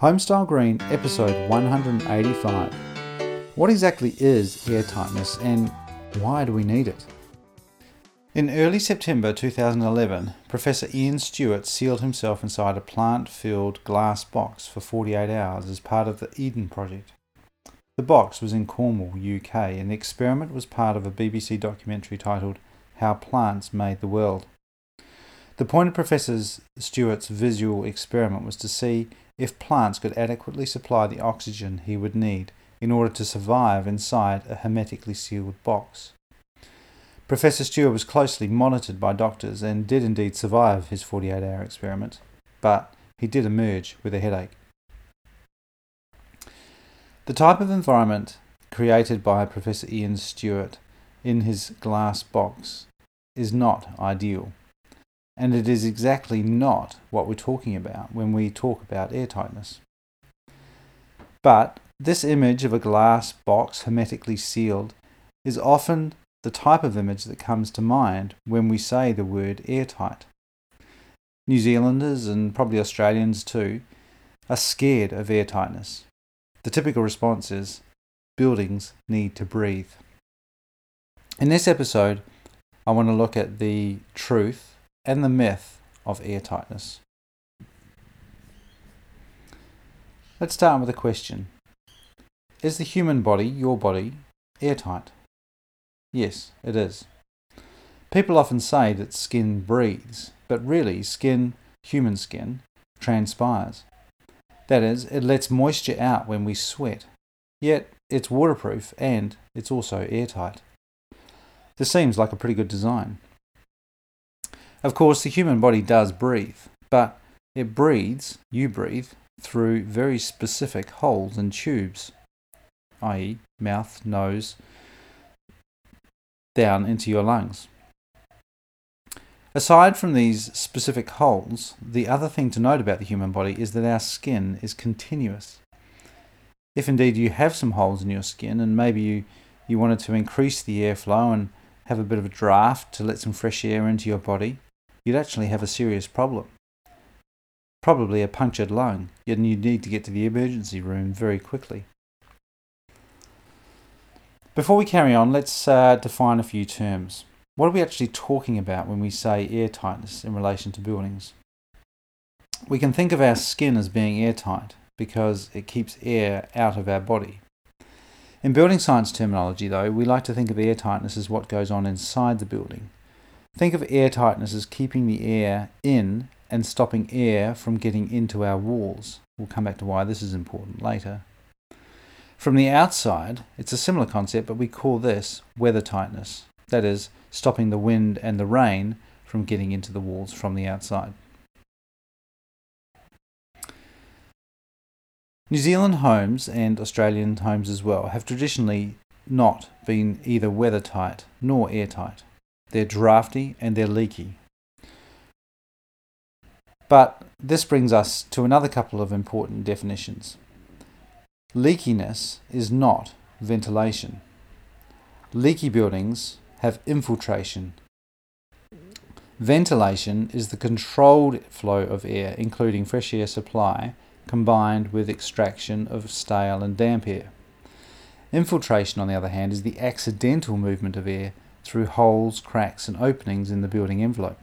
Homestyle Green, episode 185. What exactly is air tightness and why do we need it? In early September 2011, Professor Iain Stewart sealed himself inside a plant filled glass box for 48 hours as part of the Eden Project. The box was in Cornwall, UK, and the experiment was part of a BBC documentary titled How Plants Made the World. The point of Professor Stewart's visual experiment was to see if plants could adequately supply the oxygen he would need in order to survive inside a hermetically sealed box. Professor Stewart was closely monitored by doctors and did indeed survive his 48 hour experiment, but he did emerge with a headache. The type of environment created by Professor Iain Stewart in his glass box is not ideal. And it is exactly not what we're talking about when we talk about airtightness. But this image of a glass box hermetically sealed is often the type of image that comes to mind when we say the word airtight. New Zealanders and probably Australians too are scared of airtightness. The typical response is buildings need to breathe. In this episode, I want to look at the truth and the myth of airtightness. Let's start with a question Is the human body, your body, airtight? Yes, it is. People often say that skin breathes, but really, skin, human skin, transpires. That is, it lets moisture out when we sweat, yet it's waterproof and it's also airtight. This seems like a pretty good design. Of course, the human body does breathe, but it breathes, you breathe, through very specific holes and tubes, i.e., mouth, nose, down into your lungs. Aside from these specific holes, the other thing to note about the human body is that our skin is continuous. If indeed you have some holes in your skin and maybe you, you wanted to increase the airflow and have a bit of a draft to let some fresh air into your body, you'd actually have a serious problem. Probably a punctured lung, yet you'd need to get to the emergency room very quickly. Before we carry on, let's uh, define a few terms. What are we actually talking about when we say air tightness in relation to buildings? We can think of our skin as being airtight because it keeps air out of our body. In building science terminology, though, we like to think of air tightness as what goes on inside the building. Think of air tightness as keeping the air in and stopping air from getting into our walls. We'll come back to why this is important later. From the outside, it's a similar concept, but we call this weather tightness. That is, stopping the wind and the rain from getting into the walls from the outside. New Zealand homes and Australian homes as well have traditionally not been either weather tight nor airtight. They're drafty and they're leaky. But this brings us to another couple of important definitions. Leakiness is not ventilation. Leaky buildings have infiltration. Ventilation is the controlled flow of air, including fresh air supply, combined with extraction of stale and damp air. Infiltration, on the other hand, is the accidental movement of air through holes, cracks, and openings in the building envelope.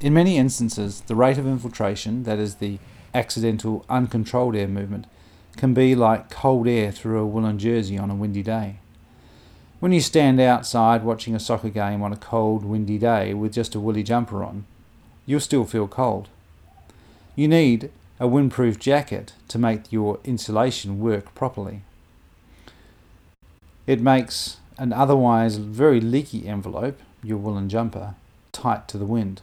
In many instances, the rate of infiltration, that is, the accidental, uncontrolled air movement, can be like cold air through a woolen jersey on a windy day. When you stand outside watching a soccer game on a cold, windy day with just a woolly jumper on, you'll still feel cold. You need a windproof jacket to make your insulation work properly. It makes an otherwise very leaky envelope, your woolen jumper, tight to the wind.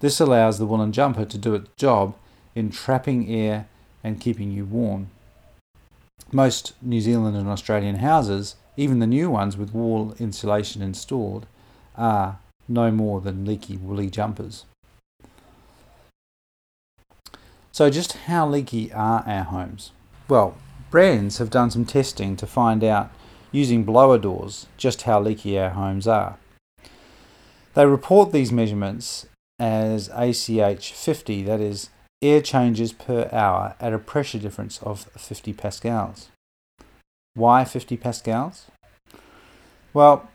This allows the woolen jumper to do its job in trapping air and keeping you warm. Most New Zealand and Australian houses, even the new ones with wall insulation installed, are no more than leaky woolly jumpers. So, just how leaky are our homes? Well, BRANZ have done some testing to find out using blower doors just how leaky our homes are. They report these measurements as ACH 50, that is air changes per hour at a pressure difference of 50 pascals. Why 50 pascals? Well,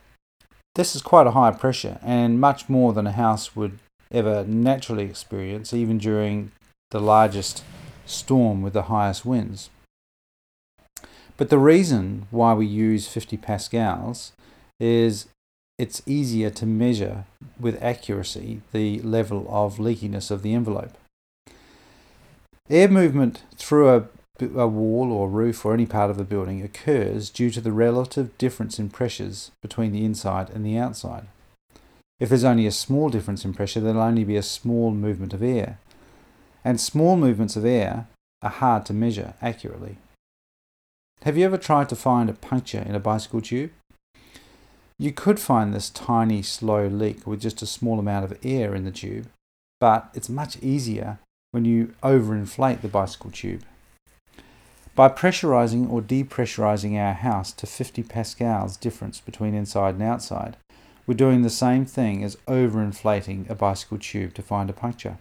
this is quite a high pressure and much more than a house would ever naturally experience, even during the largest storm with the highest winds. But the reason why we use 50 pascals is it's easier to measure with accuracy the level of leakiness of the envelope. Air movement through a, a, wall or roof or any part of the building occurs due to the relative difference in pressures between the inside and the outside. If there's only a small difference in pressure, there'll only be a small movement of air. And small movements of air are hard to measure accurately. Have you ever tried to find a puncture in a bicycle tube? You could find this tiny, slow leak with just a small amount of air in the tube, but it's much easier when you overinflate the bicycle tube. By pressurizing or depressurizing our house to 50 pascals difference between inside and outside, we're doing the same thing as overinflating a bicycle tube to find a puncture.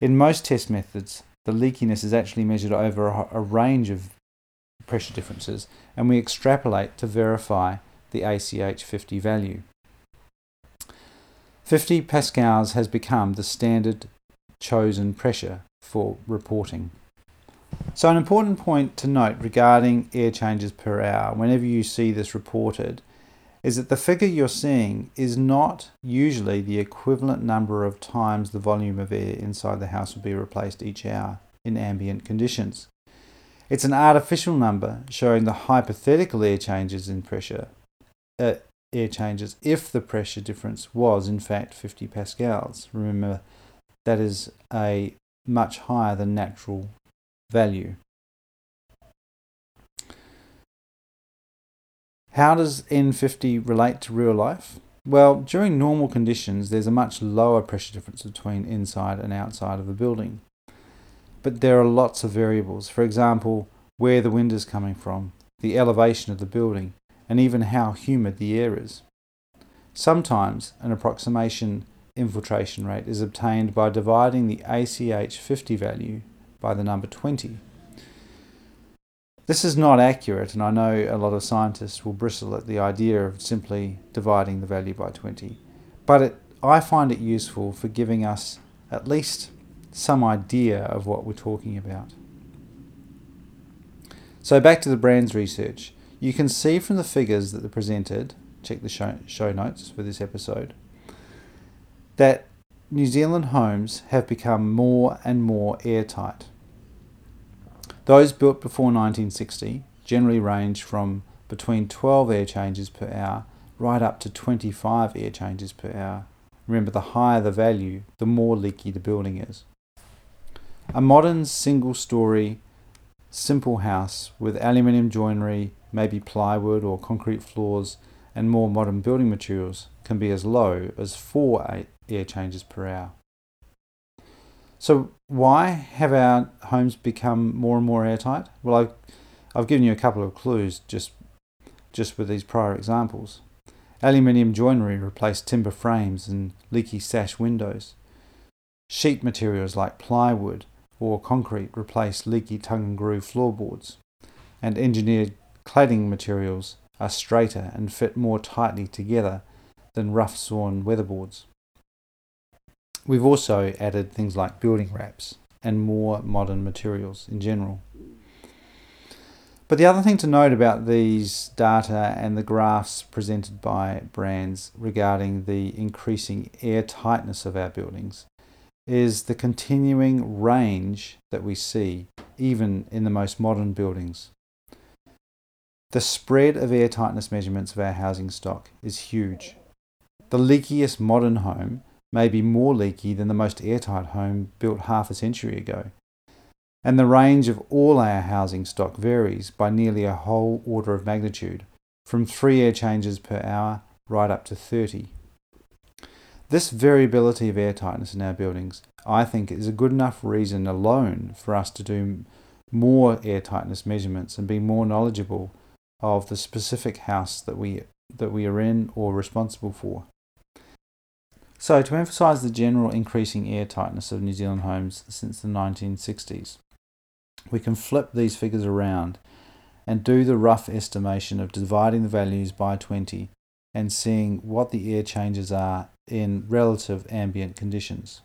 In most test methods, the leakiness is actually measured over a range of pressure differences, and we extrapolate to verify the ACH 50 value. 50 pascals has become the standard chosen pressure for reporting. So, an important point to note regarding air changes per hour, whenever you see this reported, is that the figure you're seeing is not usually the equivalent number of times the volume of air inside the house will be replaced each hour in ambient conditions. It's an artificial number showing the hypothetical air changes in pressure uh, air changes if the pressure difference was in fact 50 pascals. Remember, that is a much higher than natural value. How does N50 relate to real life? Well, during normal conditions, there's a much lower pressure difference between inside and outside of the building. But there are lots of variables. For example, where the wind is coming from, the elevation of the building, and even how humid the air is. Sometimes an approximation infiltration rate is obtained by dividing the ACH 50 value by the number 20. This is not accurate, and I know a lot of scientists will bristle at the idea of simply dividing the value by 20, but it, I find it useful for giving us at least some idea of what we're talking about. So, back to the BRANZ research. You can see from the figures that are presented, check the show, show notes for this episode, that New Zealand homes have become more and more airtight. Those built before 1960 generally range from between 12 air changes per hour right up to 25 air changes per hour. Remember, the higher the value, the more leaky the building is. A modern single story, simple house with aluminium joinery, maybe plywood or concrete floors, and more modern building materials can be as low as 4 air changes per hour. So, why have our homes become more and more airtight? Well, I've, I've given you a couple of clues just, just with these prior examples. Aluminium joinery replaced timber frames and leaky sash windows. Sheet materials like plywood or concrete replace leaky tongue and groove floorboards. And engineered cladding materials are straighter and fit more tightly together than rough sawn weatherboards. We've also added things like building wraps and more modern materials in general. But the other thing to note about these data and the graphs presented by BRANZ regarding the increasing air tightness of our buildings is the continuing range that we see even in the most modern buildings. The spread of air tightness measurements of our housing stock is huge. The leakiest modern home may be more leaky than the most airtight home built half a century ago. And the range of all our housing stock varies by nearly a whole order of magnitude, from 3 air changes per hour right up to 30. This variability of air tightness in our buildings, I think, is a good enough reason alone for us to do more air tightness measurements and be more knowledgeable of the specific house that we that we are in or responsible for. So, to emphasise the general increasing air tightness of New Zealand homes since the 1960s, we can flip these figures around and do the rough estimation of dividing the values by 20 and seeing what the air changes are in relative ambient conditions.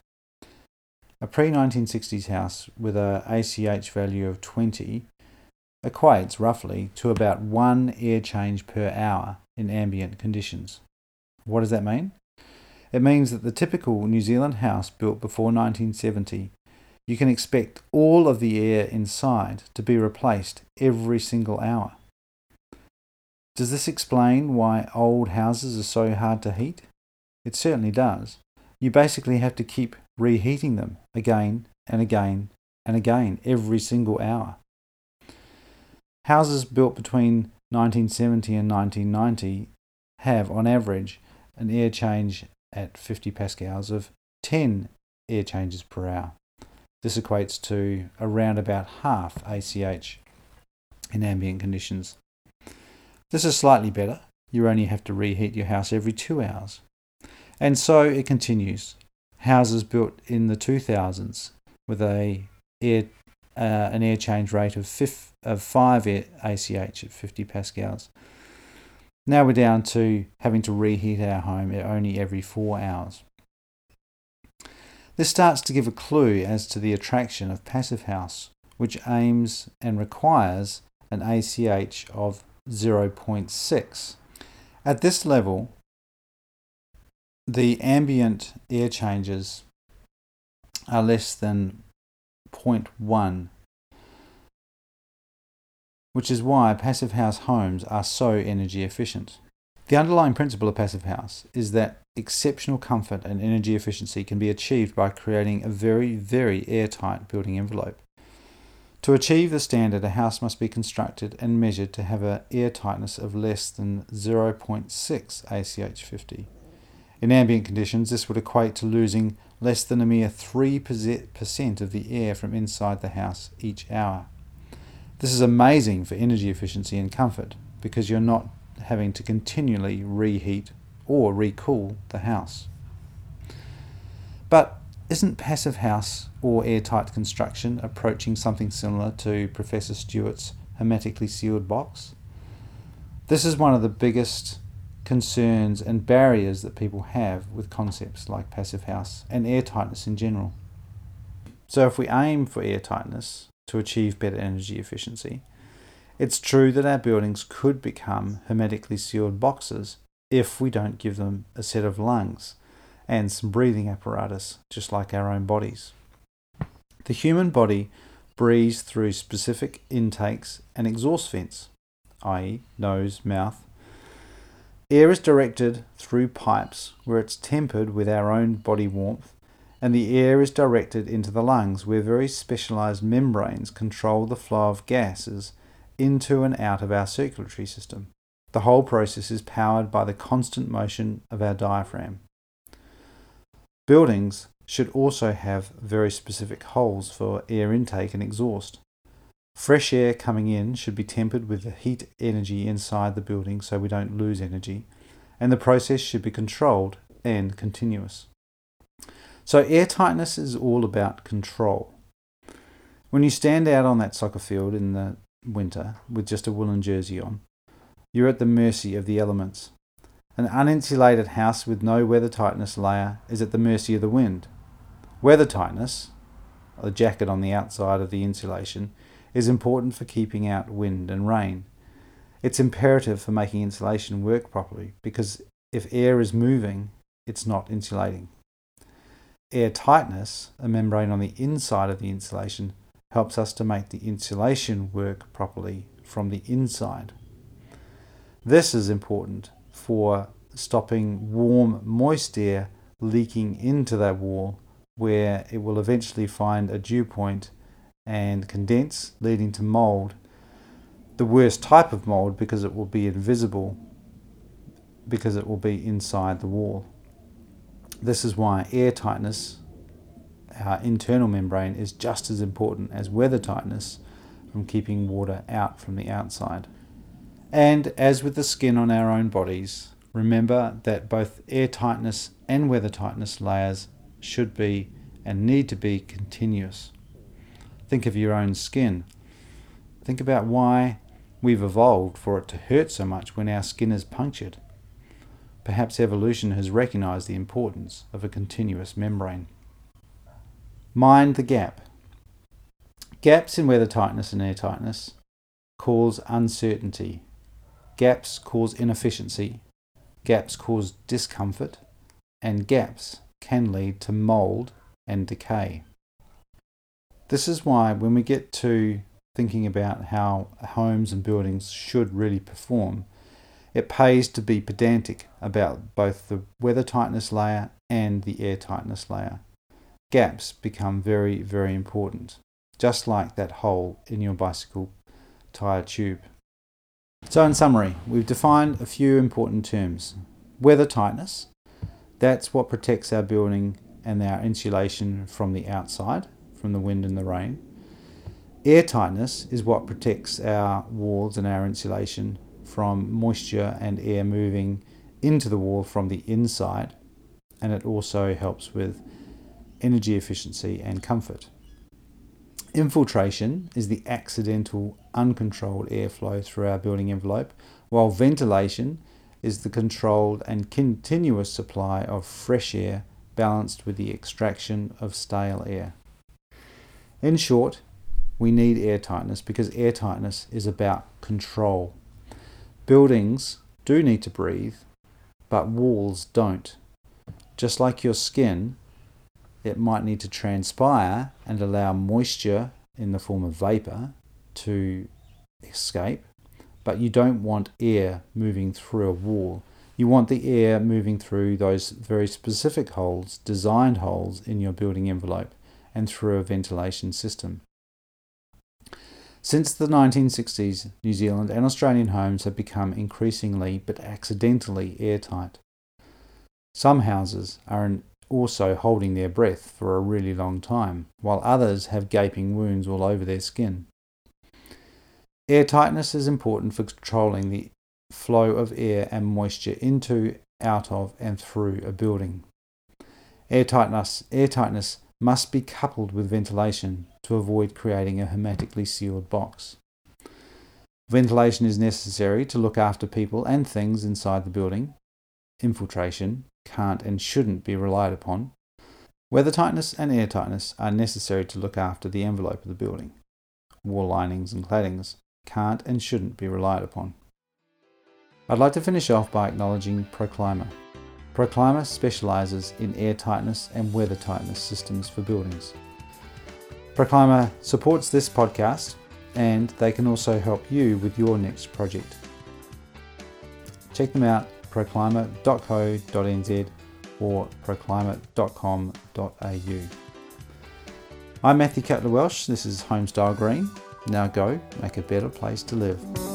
A pre 1960s house with a ACH value of 20 equates roughly to about one air change per hour in ambient conditions. What does that mean? It means that the typical New Zealand house built before 1970, you can expect all of the air inside to be replaced every single hour. Does this explain why old houses are so hard to heat? It certainly does. You basically have to keep reheating them again and again and again every single hour. Houses built between 1970 and 1990 have, on average, an air change at 50 pascals of 10 air changes per hour. This equates to around about half ACH in ambient conditions. This is slightly better. You only have to reheat your house every two hours. And so it continues. Houses built in the 2000s with a air, uh, an air change rate of, fif- of 5 ACH at 50 pascals. Now we're down to having to reheat our home only every four hours. This starts to give a clue as to the attraction of Passive House, which aims and requires an ACH of 0.6. At this level, the ambient air changes are less than 0.1, which is why passive house homes are so energy efficient. The underlying principle of passive house is that exceptional comfort and energy efficiency can be achieved by creating a very, very airtight building envelope. To achieve the standard, a house must be constructed and measured to have an air tightness of less than 0.6 ACH50. In ambient conditions, this would equate to losing less than a mere 3% of the air from inside the house each hour. This is amazing for energy efficiency and comfort because you're not having to continually reheat or recool the house. But isn't passive house or airtight construction approaching something similar to Professor Stewart's hermetically sealed box? This is one of the biggest concerns and barriers that people have with concepts like passive house and airtightness in general. So, if we aim for airtightness to achieve better energy efficiency, it's true that our buildings could become hermetically sealed boxes if we don't give them a set of lungs and some breathing apparatus, just like our own bodies. The human body breathes through specific intakes and exhaust vents, i.e., nose, mouth, Air is directed through pipes where it's tempered with our own body warmth, and the air is directed into the lungs where very specialized membranes control the flow of gases into and out of our circulatory system. The whole process is powered by the constant motion of our diaphragm. Buildings should also have very specific holes for air intake and exhaust. Fresh air coming in should be tempered with the heat energy inside the building so we don't lose energy, and the process should be controlled and continuous. So, air tightness is all about control. When you stand out on that soccer field in the winter with just a woolen jersey on, you're at the mercy of the elements. An uninsulated house with no weather tightness layer is at the mercy of the wind. Weather tightness, a jacket on the outside of the insulation, is important for keeping out wind and rain. It's imperative for making insulation work properly because if air is moving, it's not insulating. Air tightness, a membrane on the inside of the insulation, helps us to make the insulation work properly from the inside. This is important for stopping warm, moist air leaking into that wall where it will eventually find a dew point and condense, leading to mold. The worst type of mold because it will be invisible, because it will be inside the wall. This is why air tightness, our internal membrane, is just as important as weather tightness from keeping water out from the outside. And as with the skin on our own bodies, remember that both air tightness and weather tightness layers should be and need to be continuous. Think of your own skin. Think about why we've evolved for it to hurt so much when our skin is punctured. Perhaps evolution has recognized the importance of a continuous membrane. Mind the gap. Gaps in weather tightness and air tightness cause uncertainty. Gaps cause inefficiency. Gaps cause discomfort. And gaps can lead to mold and decay. This is why, when we get to thinking about how homes and buildings should really perform, it pays to be pedantic about both the weather tightness layer and the air tightness layer. Gaps become very, very important, just like that hole in your bicycle tyre tube. So, in summary, we've defined a few important terms. Weather tightness, that's what protects our building and our insulation from the outside, from the wind and the rain. Air tightness is what protects our walls and our insulation from moisture and air moving into the wall from the inside, and it also helps with energy efficiency and comfort. Infiltration is the accidental, uncontrolled airflow through our building envelope, while ventilation is the controlled and continuous supply of fresh air balanced with the extraction of stale air. In short, we need air tightness because air tightness is about control. Buildings do need to breathe, but walls don't. Just like your skin, it might need to transpire and allow moisture in the form of vapor to escape, but you don't want air moving through a wall. You want the air moving through those very specific holes, designed holes in your building envelope, and through a ventilation system. Since the 1960s, New Zealand and Australian homes have become increasingly but accidentally airtight. Some houses are also holding their breath for a really long time, while others have gaping wounds all over their skin. Air tightness is important for controlling the flow of air and moisture into, out of, and through a building. Air tightness, air tightness must be coupled with ventilation to avoid creating a hermetically sealed box. Ventilation is necessary to look after people and things inside the building. Infiltration can't and shouldn't be relied upon. Weather tightness and air tightness are necessary to look after the envelope of the building. Wall linings and claddings can't and shouldn't be relied upon. I'd like to finish off by acknowledging Proclima. Proclima specialises in air tightness and weather tightness systems for buildings. Proclima supports this podcast and they can also help you with your next project. Check them out proclima.co.nz or proclima.com.au. I'm Matthew Cutler Welsh. This is Homestyle Green. Now go make a better place to live.